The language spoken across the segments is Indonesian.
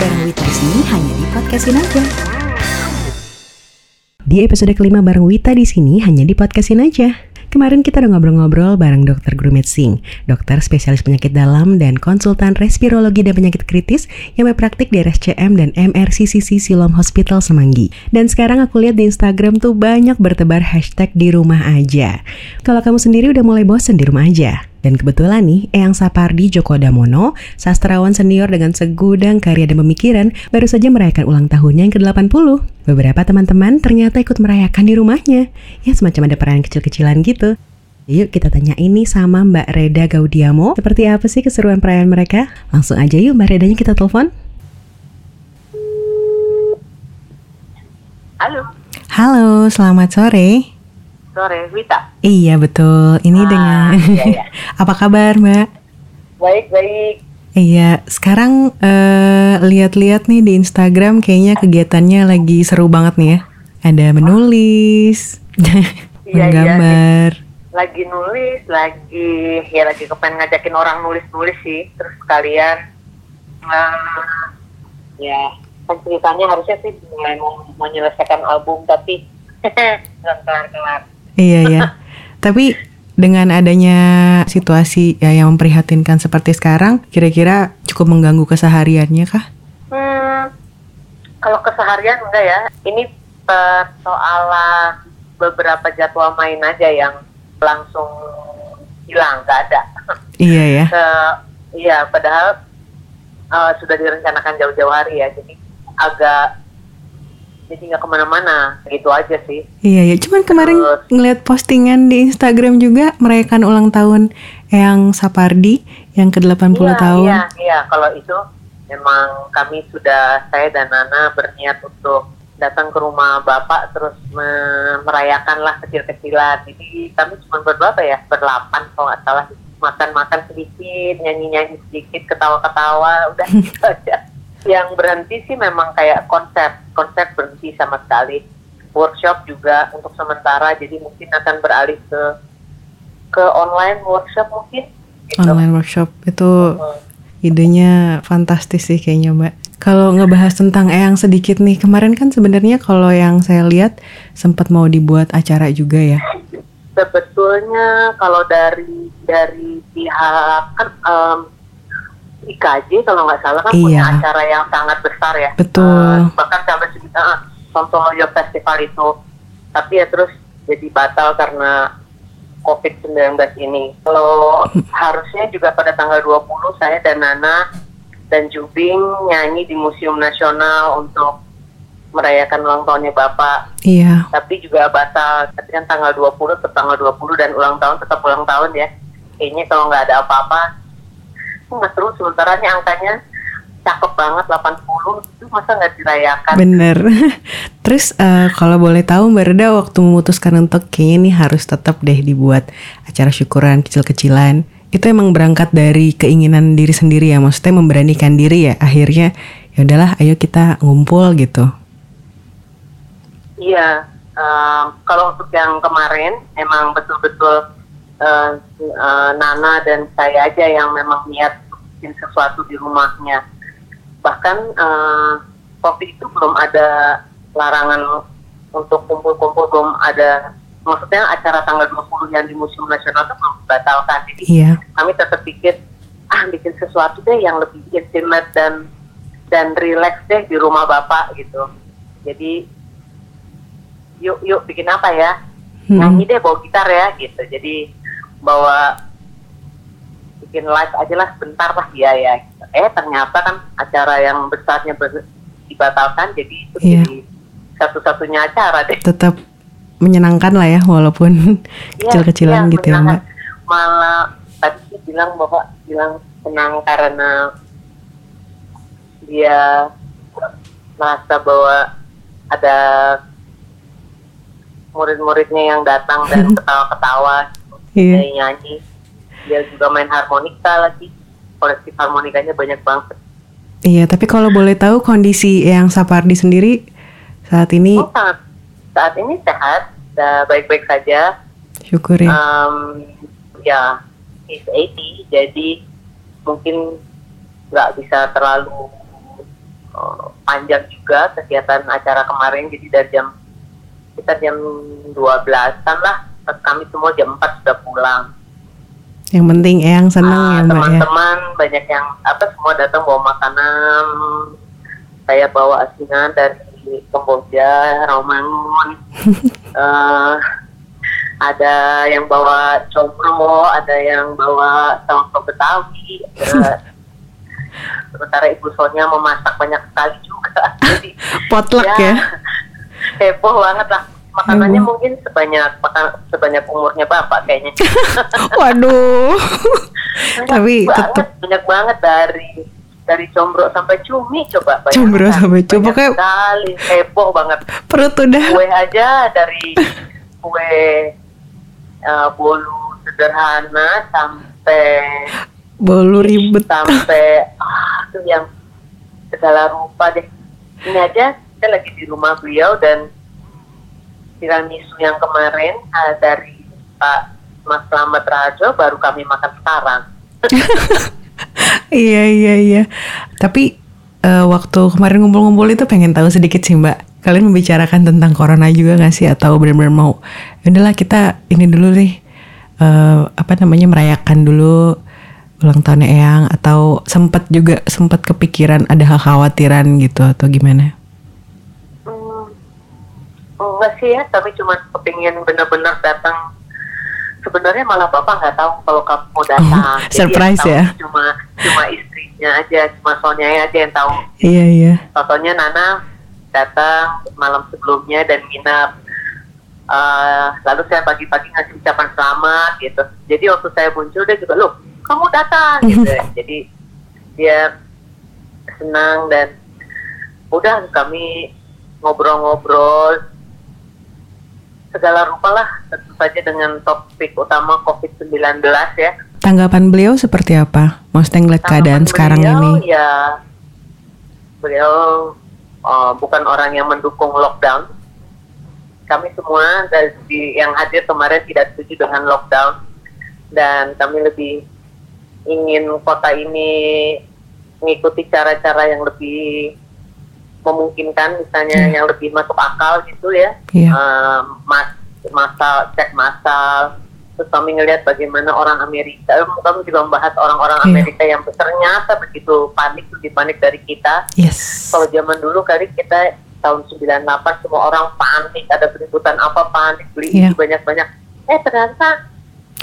bareng sini hanya di podcastin aja. Di episode kelima bareng Wita di sini hanya di podcastin aja. Kemarin kita udah ngobrol-ngobrol bareng dokter Grumet Singh, dokter spesialis penyakit dalam dan konsultan respirologi dan penyakit kritis yang berpraktik di RSCM dan MRCCC Silom Hospital Semanggi. Dan sekarang aku lihat di Instagram tuh banyak bertebar hashtag di rumah aja. Kalau kamu sendiri udah mulai bosen di rumah aja, dan kebetulan nih, Eyang Sapardi Joko Damono, sastrawan senior dengan segudang karya dan pemikiran, baru saja merayakan ulang tahunnya yang ke-80. Beberapa teman-teman ternyata ikut merayakan di rumahnya. Ya semacam ada perayaan kecil-kecilan gitu. Yuk kita tanya ini sama Mbak Reda Gaudiamo, seperti apa sih keseruan perayaan mereka? Langsung aja yuk Mbak Redanya kita telepon. Halo, Halo, selamat sore. Sore, Wita. Iya betul, ini Ah, dengan... iya, iya. apa kabar Mbak? Baik, baik. Iya, sekarang eh, lihat-lihat nih di Instagram kayaknya kegiatannya lagi seru banget nih ya. Ada menulis, Iya, menggambar. Lagi nulis, lagi ya lagi kepengen ngajakin orang nulis-nulis sih. Terus sekalian, eh, ya kan ceritanya harusnya sih mulai mau menyelesaikan album tapi belum kelar-kelar. Iya ya. Tapi dengan adanya situasi ya yang memprihatinkan seperti sekarang, kira-kira cukup mengganggu kesehariannya kah? Hmm, kalau keseharian enggak ya. Ini persoalan beberapa jadwal main aja yang langsung hilang, nggak ada. Iya ya. iya padahal uh, sudah direncanakan jauh-jauh hari ya jadi agak jadi nggak ke mana-mana. Gitu aja sih. Iya ya. Cuman kemarin Terus- ngeliat postingan di Instagram juga merayakan ulang tahun Eyang Sapardi yang ke-80 iya tahun. iya iya. Kalau itu memang kami sudah saya dan Nana berniat untuk datang ke rumah bapak terus me- merayakan lah kecil-kecilan. Jadi kami cuma berberapa ya? Berlapan kalau nggak salah. Makan-makan sedikit nyanyi-nyanyi sedikit ketawa-ketawa. Udah gitu aja yang berhenti sih memang kayak konsep konsep berhenti sama sekali workshop juga untuk sementara jadi mungkin akan beralih ke ke online workshop mungkin gitu. Online workshop itu Hmm. idenya fantastis sih kayaknya Mbak. Kalau ngebahas tentang Eyang sedikit nih, kemarin kan sebenarnya kalau yang saya lihat sempat mau dibuat acara juga ya. sebetulnya kalau dari dari pihak kan em, IKJ kalau nggak salah kan punya Iya. acara yang sangat besar ya. Betul. Eh, bahkan sampai sekitar uh, Sontoloyo Festival itu. Tapi ya terus jadi batal karena COVID-19 ini. Kalau harusnya juga pada tanggal 20 saya dan Nana dan Jubing nyanyi di Museum Nasional untuk merayakan ulang tahunnya Bapak Iya, tapi juga batal tapi kan tanggal 20 tetap tanggal 20 dan ulang tahun tetap ulang tahun ya kayaknya kalau nggak ada apa-apa nggak seru sementara ini angkanya cakep banget 80 itu masa nggak dirayakan bener. Terus eh, kalau boleh tahu Mbak Reda waktu memutuskan untuk kayaknya nih harus tetap deh dibuat acara syukuran kecil-kecilan. Itu emang berangkat dari keinginan diri sendiri ya, maksudnya memberanikan diri ya. Akhirnya ya udahlah, ayo kita ngumpul gitu. iya em, kalau untuk yang kemarin emang betul-betul eh, eh, Nana dan saya aja yang memang niat bikin sesuatu di rumahnya. Bahkan eh, waktu itu belum ada larangan untuk kumpul-kumpul belum ada maksudnya acara tanggal 20 yang di Museum Nasional itu belum dibatalkan. Jadi Iya. kami tetap pikir ah bikin sesuatu deh yang lebih intimate dan dan relax deh di rumah bapak gitu. Jadi yuk yuk bikin apa ya? Hmm. nyanyi deh bawa gitar ya gitu. Jadi bawa bikin live aja lah sebentar lah ya ya gitu. eh ternyata kan acara yang besarnya ber- dibatalkan jadi itu Iya. jadi satu-satunya acara deh tetap menyenangkan lah ya walaupun Iya, kecil-kecilan iya, gitu ya mbak. Malah tadi bilang bapak bilang senang karena dia merasa bahwa ada murid-muridnya yang datang dan ketawa-ketawa, Iya. nyanyi-nyanyi. Dia juga main harmonika lagi. Kolektif harmonikanya banyak banget. Iya tapi kalau boleh tahu kondisi yang Sapardi sendiri saat ini Oh, saat, saat ini sehat, baik-baik saja. syukur ya. um, ya he's 80 jadi mungkin nggak bisa terlalu uh, panjang juga kegiatan acara kemarin jadi dari jam kita jam 12-an lah kami semua jam 4 sudah pulang. Yang penting Eyang senang Ah, ya Mbak ya. teman-teman banyak yang apa semua datang bawa makanan. Saya bawa asinan dari Kamboja Romangun Eh, ada yang bawa combro ada yang bawa saus betawi ada- sementara ibu Sonya memasak banyak sekali juga. Jadi Potluck ya. heboh banget lah makanannya mungkin sebanyak makan sebanyak umurnya bapak kayaknya. Waduh. Tapi tetap banyak banget dari dari combro sampai cumi coba. Bayangkan. Combro sampai cumi, pokoknya- sekali. Heboh banget. Perut udah. Kue aja dari kue uh, bolu sederhana sampai bolu ribet. sampai ah tuh yang segala rupa deh. Ini aja saya lagi di rumah beliau dan tiramisu yang kemarin ah, dari Pak Mas Slamet Rajo baru kami makan sekarang Iya iya iya. Tapi eh, waktu kemarin ngumpul-ngumpul itu pengen tahu sedikit sih Mbak. Kalian membicarakan tentang corona juga nggak sih atau benar-benar mau? "Ya Udahlah kita ini dulu nih eh, apa namanya merayakan dulu ulang tahunnya Eyang atau sempat juga sempat kepikiran ada kekhawatiran gitu atau gimana? Enggak sih ya, tapi cuma kepingin benar-benar datang. Sebenarnya malah bapak nggak tahu kalau kamu mau datang. Oh, surprise ya? Cuma cuma istrinya aja, cuma Sonya aja yang tahu. Iya iya. Contohnya Nana datang malam sebelumnya dan nginap. Eh, lalu saya pagi-pagi ngasih ucapan selamat gitu. Jadi waktu saya muncul dia juga loh, kamu datang gitu. Jadi dia senang dan udah kami ngobrol-ngobrol segala rupa lah tentu saja dengan topik utama COVID-19 ya. Tanggapan beliau seperti apa? Maksudnya ngeliat keadaan Tanggapan sekarang beliau, ini? Ya, beliau uh, bukan orang yang mendukung lockdown. Kami semua dari yang hadir kemarin tidak setuju dengan lockdown dan kami lebih ingin kota ini mengikuti cara-cara yang lebih memungkinkan, misalnya Hmm. yang lebih masuk akal gitu ya. Iya. Eh, mas, masal, cek masal, terus kami ngelihat bagaimana orang Amerika, eh, kami juga membahas orang-orang Iya. Amerika yang ternyata begitu panik, lebih panik dari kita. Yes. Kalau zaman dulu kali kita tahun 98 semua orang panik, ada keributan apa panik, beli ini banyak-banyak. Eh ternyata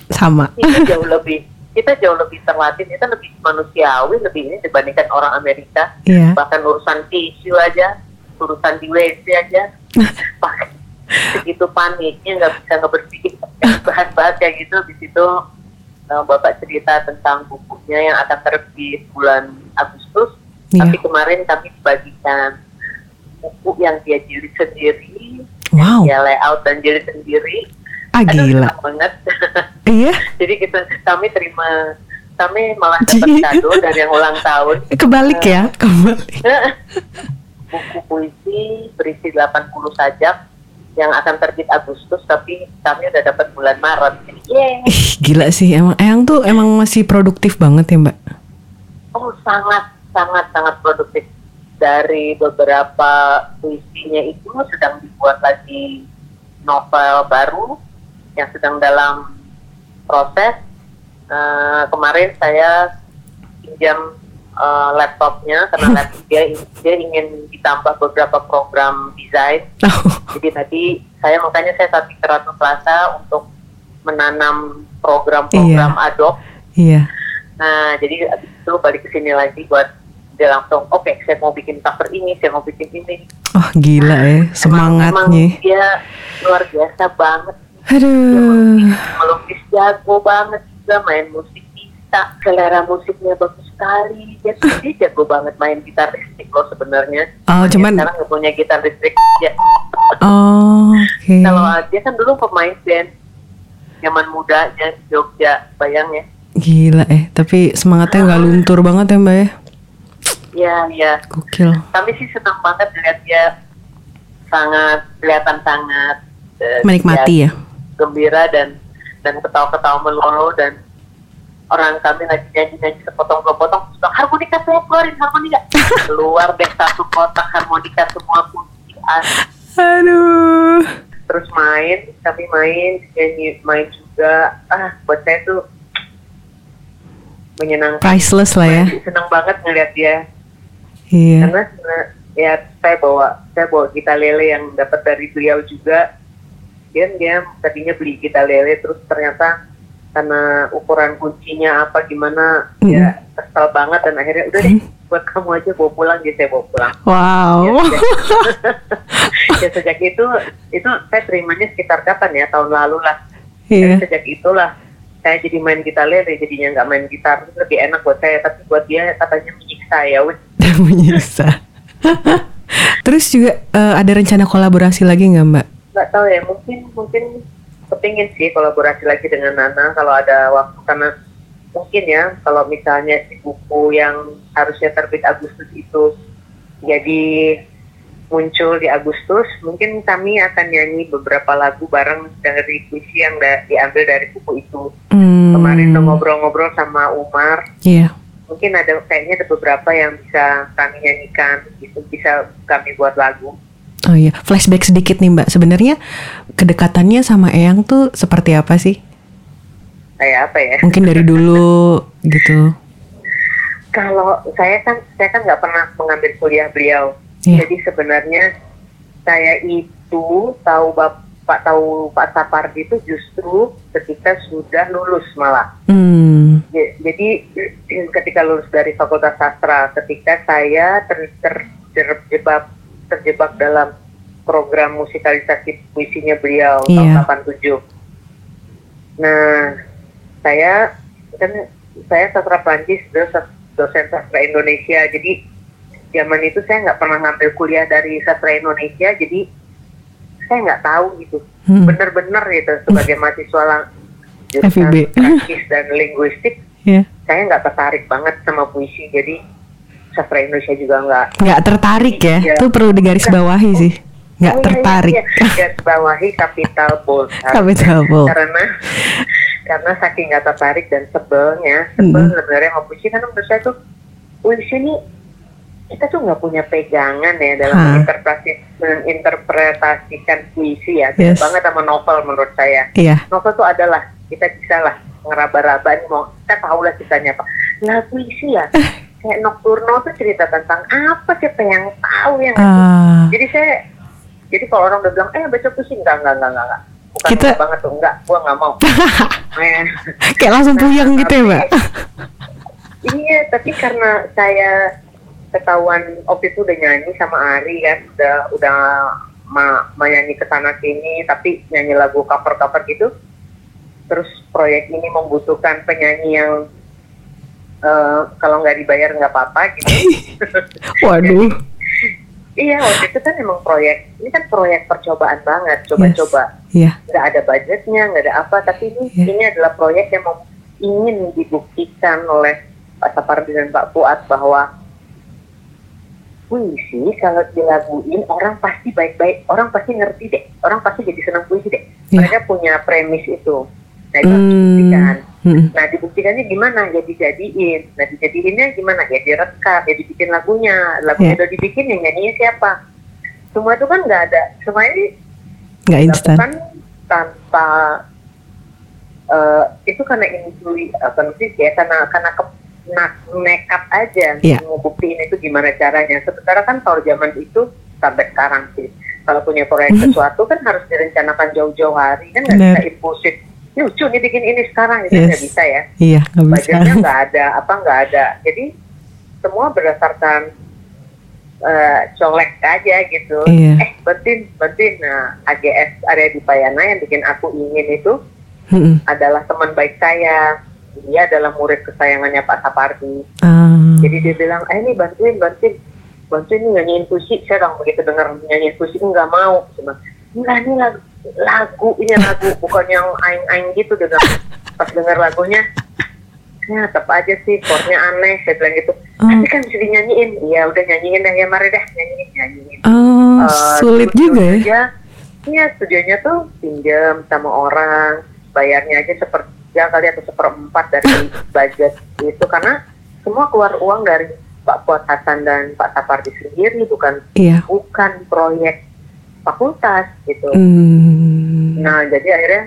Sama. jauh lebih kita jauh lebih terlatih, kita lebih manusiawi, lebih ini dibandingkan orang Amerika. Iya. Bahkan urusan tisu aja, urusan di WC aja, segitu paniknya nggak bisa ngebersihin bahas-bahas kayak gitu di situ eh, bapak cerita tentang bukunya yang akan terbit bulan Agustus Iya. tapi kemarin kami bagikan buku yang dia jilid sendiri Wow. dia layout dan jilid sendiri Ah Aduh, gila. banget Iya. jadi kita kami terima kami malah dapat kado dari yang ulang tahun Kebalik ya, kebalik. buku puisi berisi 80 sajak yang akan terbit Agustus tapi kami udah dapat bulan Maret. Yeay. Ih, gila sih emang Eyang tuh emang masih produktif banget ya Mbak. Oh sangat sangat sangat produktif. Dari beberapa puisinya itu sedang dibuat lagi novel baru yang sedang dalam proses. Eh, kemarin saya pinjam eh, laptopnya karena laptop dia, dia ingin ditambah beberapa program desain Oh, Jadi tadi saya makanya saya tadi ke Ratu Plaza untuk menanam program-program Adobe. iya. Nah, jadi abis itu balik ke sini lagi buat dia langsung, oke, saya mau bikin cover ini, saya mau bikin ini. Oh gila ya Emang, semangatnya. dia luar biasa banget. Aduh. Melukis jago banget juga, main musik bisa, selera musiknya bagus sekali. Dia dia jago banget main gitar listrik loh sebenarnya. Oh Dia cuman. sekarang nggak punya gitar listrik. Ya, Oh oke. Kalau dia kan dulu pemain band zaman mudanya di Jogja, bayang ya. Gila eh tapi semangatnya nggak luntur banget ya Mbak ya. Ya, ya. Gokil. Kami sih senang banget lihat dia sangat kelihatan sangat eh, Menikmati ya. Gembira dan dan ketawa-ketawa melulu dan orang kami lagi nyanyi-nyanyi sepotong dua potong terus bilang, harmonika saya keluarin harmonika keluar deh satu kotak harmonika semua kunci Aduh. terus main kami main nyanyi main juga ah buat saya tuh menyenangkan Priceless lah ya. senang banget ngeliat dia Iya. karena ya saya bawa saya bawa kita lele yang dapat dari beliau juga dia dia tadinya beli kita lele terus ternyata karena ukuran kuncinya apa gimana ya kesel banget dan akhirnya udah deh buat kamu aja bawa pulang jadi saya bawa pulang Wow. ya, sejak, ya sejak itu itu saya terimanya sekitar kapan ya tahun lalu lah Iya. Dan sejak itulah saya jadi main gitar lele jadinya nggak main gitar Terus lebih enak buat saya tapi buat dia katanya menyiksa ya wes Menyiksa. Terus juga eh, ada rencana kolaborasi lagi nggak Mbak? Nggak tahu ya mungkin mungkin kepingin sih kolaborasi lagi dengan Nana kalau ada waktu karena mungkin ya kalau misalnya si buku yang harusnya terbit Agustus itu jadi muncul di Agustus mungkin kami akan nyanyi beberapa lagu bareng dari puisi yang da- diambil dari buku itu. Hmm, kemarin ngobrol-ngobrol sama Umar. Iya. mungkin ada kayaknya ada beberapa yang bisa kami nyanyikan itu bisa kami buat lagu Oh iya, flashback sedikit nih Mbak. Sebenarnya kedekatannya sama Eyang tuh seperti apa sih? kayak apa ya Mungkin dari dulu gitu. Kalau saya kan saya kan nggak pernah mengambil kuliah beliau. Iya. Jadi sebenarnya saya itu tahu Bapak tahu Pak Sapardi itu justru ketika sudah lulus malah. Hmm. Ja- Jadi ketika lulus dari Fakultas Sastra, ketika saya ter, ter- terjebak terjebak dalam program musikalisasi puisinya beliau Iya. tahun 87. Nah, saya kan saya sastra Prancis terus dosen sastra Indonesia. Jadi zaman itu saya nggak pernah ngambil kuliah dari sastra Indonesia, jadi saya nggak tahu gitu. Hmm. Bener-bener gitu sebagai mahasiswa lang- jurusan. Prancis dan linguistik, Ya. saya nggak tertarik banget sama puisi. Jadi sastra Indonesia juga nggak Nggak tertarik ya? Itu perlu digarisbawahi sih. Nggak Oh, tertarik. Iya, iya. Garis bawahi kapital bold. Capital bold. Karena karena saking nggak tertarik dan sebelnya, sebel Hmm. sebenarnya puisi karena menurut saya tuh puisi ini kita tuh nggak punya pegangan ya dalam Hah. menginterpretasi menginterpretasikan puisi ya. Yes. banget sama novel menurut saya. Iya. Novel tuh adalah kita bisa lah ngeraba-raba ini mau kita tahu lah ceritanya apa. Lah puisi ya kayak Nocturno tuh cerita tentang apa siapa yang tahu yang Ah, jadi saya jadi kalau orang udah bilang eh baca puisi enggak enggak enggak enggak, enggak. bukan Kita- enggak banget tuh enggak. Gua nggak mau. Eh, kayak langsung puyeng gitu ya Mbak? iya tapi karena saya ketahuan waktu itu udah nyanyi sama Ari kan udah udah ma, ma nyanyi ke sana sini tapi nyanyi lagu cover cover gitu. Terus proyek ini membutuhkan penyanyi yang eh, kalau nggak dibayar nggak apa-apa gitu Waduh. iya waktu itu kan emang proyek ini kan proyek percobaan banget coba-coba Iya. nggak ada budgetnya, nggak ada apa, tapi ini Iya. ini adalah proyek yang mau ingin dibuktikan oleh Pak Sapardi dan Pak Fuad bahwa puisi kalau dilaguin orang pasti baik-baik, orang pasti ngerti deh, orang pasti jadi senang puisi deh. Iya. Mereka punya premis itu, nah itu harus Hmm. dibuktikan. Hmm. Nah dibuktikannya gimana? Ya dijadiin. Nah dijadiinnya gimana? Ya direkam, ya dibikin lagunya. Lagunya Iya. udah dibikin, yang nyanyinya siapa? Semua itu kan nggak ada. Semua ini Nggak instan. tanpa eh, itu karena intuisi apa sih ya karena karena ke, nak, nekat aja Iya. ngebuktiin itu gimana caranya. Sementara kan kalau zaman itu sampai sekarang sih kalau punya proyek sesuatu kan harus direncanakan jauh-jauh hari kan nggak bisa impulsif. Ini lucu nih bikin ini sekarang itu Yes. nggak bisa ya. Iya, nggak bisa. Budgetnya nggak ada apa nggak ada. Jadi semua berdasarkan eh, colek aja gitu. Iya. Eh bantuin bantuin. Nah AGS area di Payana yang bikin aku ingin itu Hmm. adalah teman baik saya. Dia adalah murid kesayangannya Pak Sapardi. Ah. Jadi dia bilang, eh ini bantuin, bantuin. Bantuin nih nyanyiin puisi. Saya orang begitu dengar nyanyiin puisi, enggak mau. Cuma, enggak ini lagu, lagu, ini lagu. Bukan yang aing-aing gitu. Bilang, pas dengar lagunya, ya tetap aja sih, chordnya aneh. Saya bilang gitu. Oh. Tapi kan bisa dinyanyiin. Ya udah nyanyiin deh, ya mari deh nyanyiin, nyanyiin. Oh, Eh, sulit juga ya. Iya, studionya tuh pinjam sama orang, bayarnya aja seperti sepertiga kali atau seperempat dari budget itu karena semua keluar uang dari Pak Fuad Hasan dan Pak Sapardi sendiri bukan Iya. bukan proyek fakultas gitu. Hmm. Nah jadi akhirnya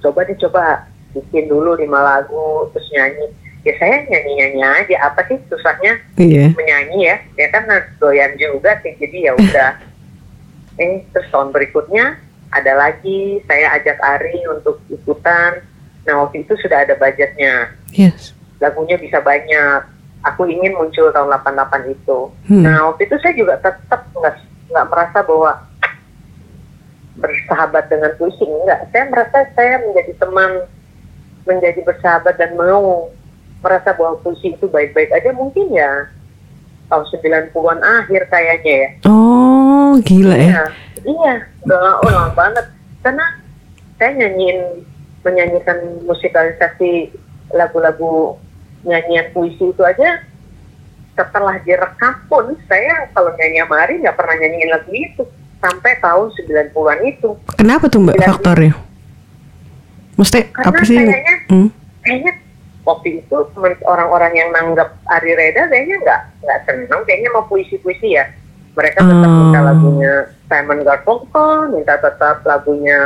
coba deh coba bikin dulu lima lagu terus nyanyi. Ya saya nyanyi-nyanyi aja apa sih susahnya Iya. menyanyi ya? Ya kan doyan juga sih jadi ya udah. eh terus tahun berikutnya ada lagi saya ajak Ari untuk ikutan. Nah waktu itu sudah ada budgetnya Yes. lagunya bisa banyak. Aku ingin muncul tahun 88 itu. Hmm. Nah waktu itu saya juga tetap nggak nggak merasa bahwa bersahabat dengan puisi enggak. Saya merasa saya menjadi teman, menjadi bersahabat dan mau merasa bahwa puisi itu baik-baik aja mungkin ya tahun 90-an akhir kayaknya ya. Oh, gila ya. Iya, iya, udah lama banget. Karena saya nyanyiin, menyanyikan musikalisasi lagu-lagu nyanyian puisi itu aja setelah direkam pun saya kalau nyanyi sama Ari nggak pernah nyanyiin lagu itu sampai tahun 90-an itu. Kenapa tuh Mbak faktornya? Mesti Karena apa sih? kayaknya Hmm. kayaknya waktu itu orang-orang yang nanggap Ari Reda kayaknya nggak nggak senang kayaknya mau puisi-puisi ya mereka tetap Oh. minta lagunya Simon Garfunkel minta tetap lagunya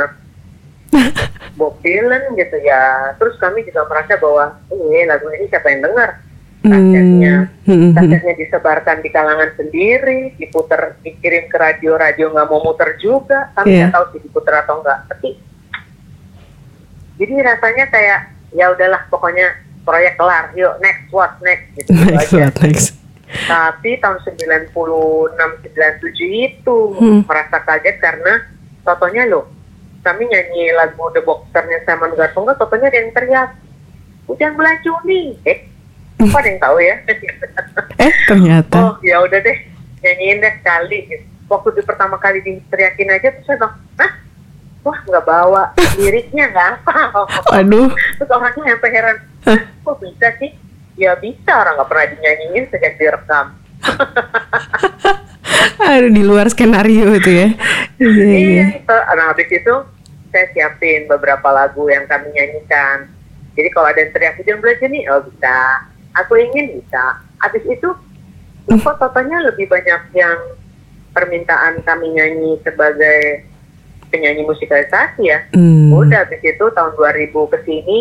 Bob Dylan gitu ya terus kami juga merasa bahwa ini lagu ini siapa yang dengar kasetnya Hmm. Hmm. Hmm. kasetnya disebarkan di kalangan sendiri diputer dikirim ke radio radio nggak mau muter juga kami Iya. nggak tahu sih diputer atau enggak tapi jadi rasanya kayak ya udahlah pokoknya proyek kelar yuk next what next gitu, gitu Next, aja what next? tapi tahun 96 97 itu Hmm. merasa kaget karena totonya loh kami nyanyi lagu The Boxernya Simon Garfunkel totonya ada yang teriak hujan belaju nih eh apa ada yang tahu ya Eh, ternyata. oh ya udah deh nyanyiin deh sekali gitu. waktu di pertama kali diteriakin aja terus saya bilang Hah? wah nggak bawa liriknya nggak apa Aduh. terus orangnya sampai heran kok bisa sih ya bisa orang nggak pernah dinyanyiin sejak direkam Aduh, di luar skenario itu ya. Iya, iya. iya itu nah habis itu saya siapin beberapa lagu yang kami nyanyikan jadi kalau ada yang teriak hujan belajar nih oh bisa aku ingin bisa. Habis itu kok totalnya lebih banyak yang permintaan kami nyanyi sebagai penyanyi musikalisasi ya. Hmm. udah habis itu tahun 2000 ke sini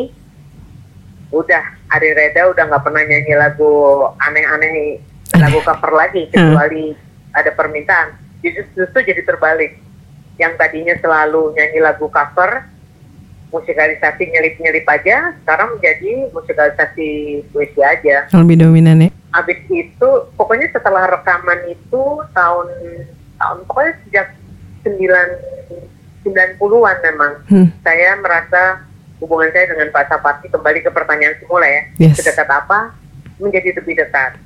udah Ari Reda udah nggak pernah nyanyi lagu aneh-aneh lagu cover lagi kecuali ada permintaan. Justru, justru jadi terbalik. Yang tadinya selalu nyanyi lagu cover musikalisasi nyelip-nyelip aja sekarang menjadi musikalisasi puisi aja Lebih dominan ya. habis itu pokoknya setelah rekaman itu tahun tahun pokoknya sejak 9 90-an memang Hmm. saya merasa hubungan saya dengan Pak Sapati kembali ke pertanyaan semula ya Yes. sedekat apa menjadi lebih dekat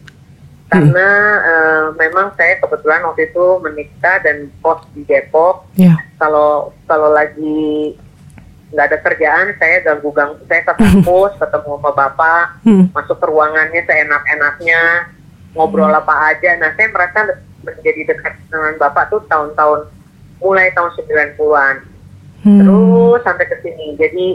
karena eh, memang saya kebetulan waktu itu menikah dan pos di Depok Ya. kalau kalau lagi nggak ada kerjaan saya ganggu ganggu saya ke kampus ketemu sama bapak Hmm. masuk ke ruangannya seenak-enaknya ngobrol apa aja. Nah, saya merasa menjadi dekat dengan Bapak tuh tahun-tahun mulai tahun 90-an. Hmm. Terus sampai ke sini. Jadi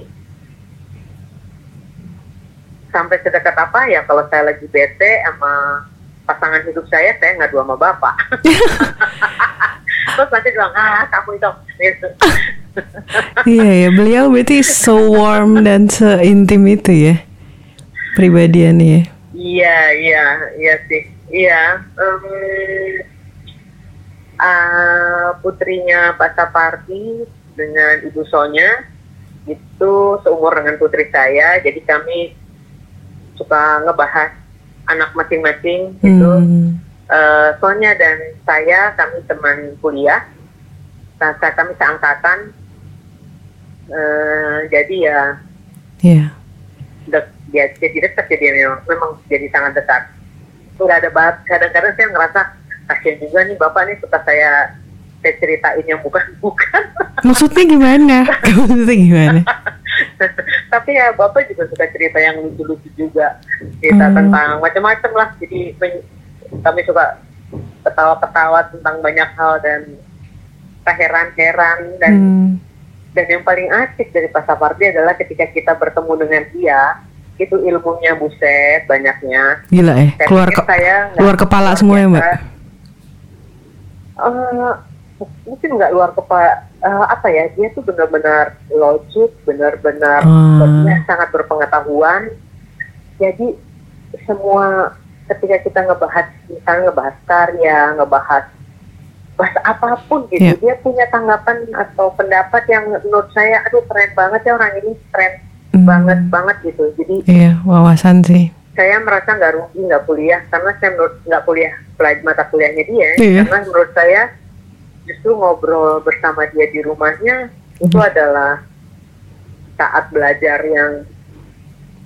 sampai sedekat apa ya kalau saya lagi bete sama pasangan hidup saya, saya ngadu sama Bapak. Terus nanti bilang, ah kamu itu. Iya ya, beliau berarti so warm dan seintim itu ya pribadiannya. ya. Iya, iya, iya sih. Iya. em, ah, putrinya Pak Sapardi dengan Ibu Sonya itu seumur dengan putri saya. Jadi kami suka ngebahas anak masing-masing gitu. Hmm. Eh, Sonya dan saya kami teman kuliah. Nah, saya kami seangkatan. Eh, jadi ya Ya. dek, dia jadi dekat jadi memang, memang jadi sangat dekat nggak ada bahas kadang-kadang saya ngerasa kasian juga nih bapak nih suka saya saya ceritain yang bukan bukan Maksudnya gimana? Maksudnya gimana? tapi ya bapak juga suka cerita yang lucu-lucu juga cerita Hmm. tentang macam-macam lah jadi kami suka ketawa-ketawa tentang banyak hal dan keheran-heran dan Hmm. Dan yang paling asik dari Pak Sapardi adalah ketika kita bertemu dengan dia itu ilmunya buset banyaknya Gila eh, Saya keluar ke, saya keluar kepala semua ya mbak. Eh, mungkin nggak luar kepala eh, apa ya dia tuh benar-benar logik benar-benar Hmm. sangat berpengetahuan jadi semua ketika kita ngebahas misalnya ngebahas karya ngebahas bahas apa pun gitu Iya. dia punya tanggapan atau pendapat yang menurut saya aduh keren banget ya orang ini keren Hmm. banget banget gitu jadi Iya, wawasan sih. saya merasa nggak rugi nggak kuliah karena saya menurut nggak kuliah pelajar mata kuliahnya dia Iya. karena menurut saya justru ngobrol bersama dia di rumahnya itu Hmm. adalah saat belajar yang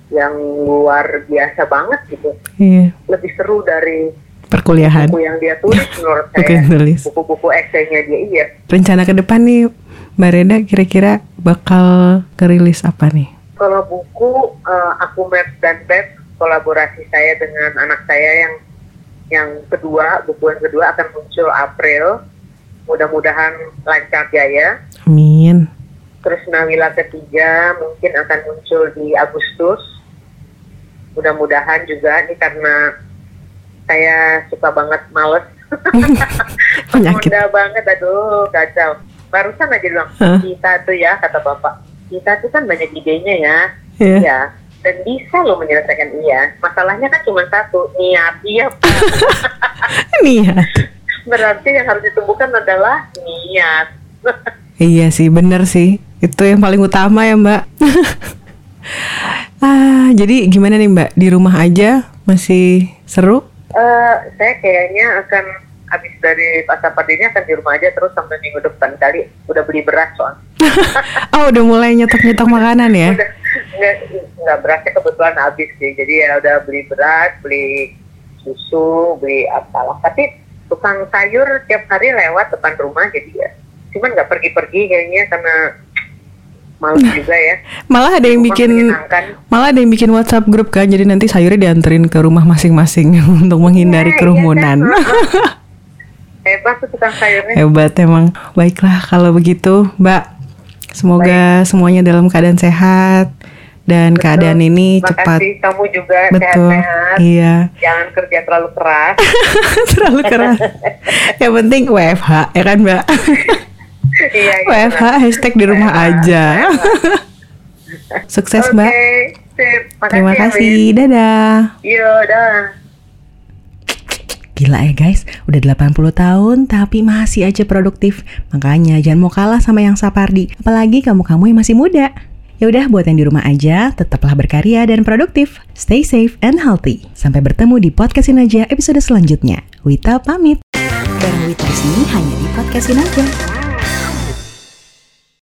yang luar biasa banget gitu Iya, lebih seru dari perkuliahan. buku yang dia tulis menurut Buku saya yang tulis. buku-buku esainya dia iya Rencana ke depan nih, Mbak Reda kira-kira bakal kerilis apa nih? kalau buku eh, aku Map dan Beb kolaborasi saya dengan anak saya yang yang kedua buku yang kedua akan muncul April mudah-mudahan lancar jaya Amin. terus Nawila ketiga mungkin akan muncul di Agustus mudah-mudahan juga ini karena saya suka banget males Penyakit. Mudah banget aduh kacau barusan aja bilang Hah? kita tuh ya kata bapak kita tuh kan banyak idenya ya Iya. Iya, dan bisa loh menyelesaikan iya. Masalahnya kan cuma satu, niat. Iya, ya. berarti yang harus ditumbuhkan adalah niat. Iya sih, bener sih. Itu yang paling utama ya Mbak. ah, jadi gimana nih Mbak? Di rumah aja masih seru? Eh, saya kayaknya akan habis dari pasar ini akan di rumah aja terus sampai minggu depan kali. Udah beli beras soal Oh, udah mulai nyetok-nyetok makanan ya? udah. Nggak nggak berasnya kebetulan habis sih. Jadi ya udah beli beras beli susu beli apalah. Tapi tukang sayur tiap hari lewat depan rumah jadi ya. Cuman nggak pergi-pergi kayaknya karena malu juga ya Malah ada yang bikin malah ada yang bikin WhatsApp grup kan. Jadi nanti sayurnya dianterin ke rumah masing-masing untuk menghindari Iya, iya kerumunan. kan? hebat tuh tukang sayurnya Hebat emang. Baiklah kalau begitu, Mbak. Semoga semuanya dalam keadaan sehat dan keadaan ini cepat. Makasih kamu juga Betul. sehat-sehat Iya. jangan kerja terlalu keras Terlalu keras. Yang penting WFH ya kan, Mbak? Iya, iya, WFH hashtag di rumah WFH, aja. WFH. Sukses, Oke, Mbak. sip. Makasih, Terima ya, kasih. Win. Dadah. Iya, dah. Gila ya guys, udah 80 tahun tapi masih aja produktif. Makanya jangan mau kalah sama yang Sapardi, apalagi kamu-kamu yang masih muda. Ya udah buat yang di rumah aja, tetaplah berkarya dan produktif. Stay safe and healthy. Sampai bertemu di podcastin aja episode selanjutnya. Wita pamit. Bareng Wita di sini hanya di podcastin aja.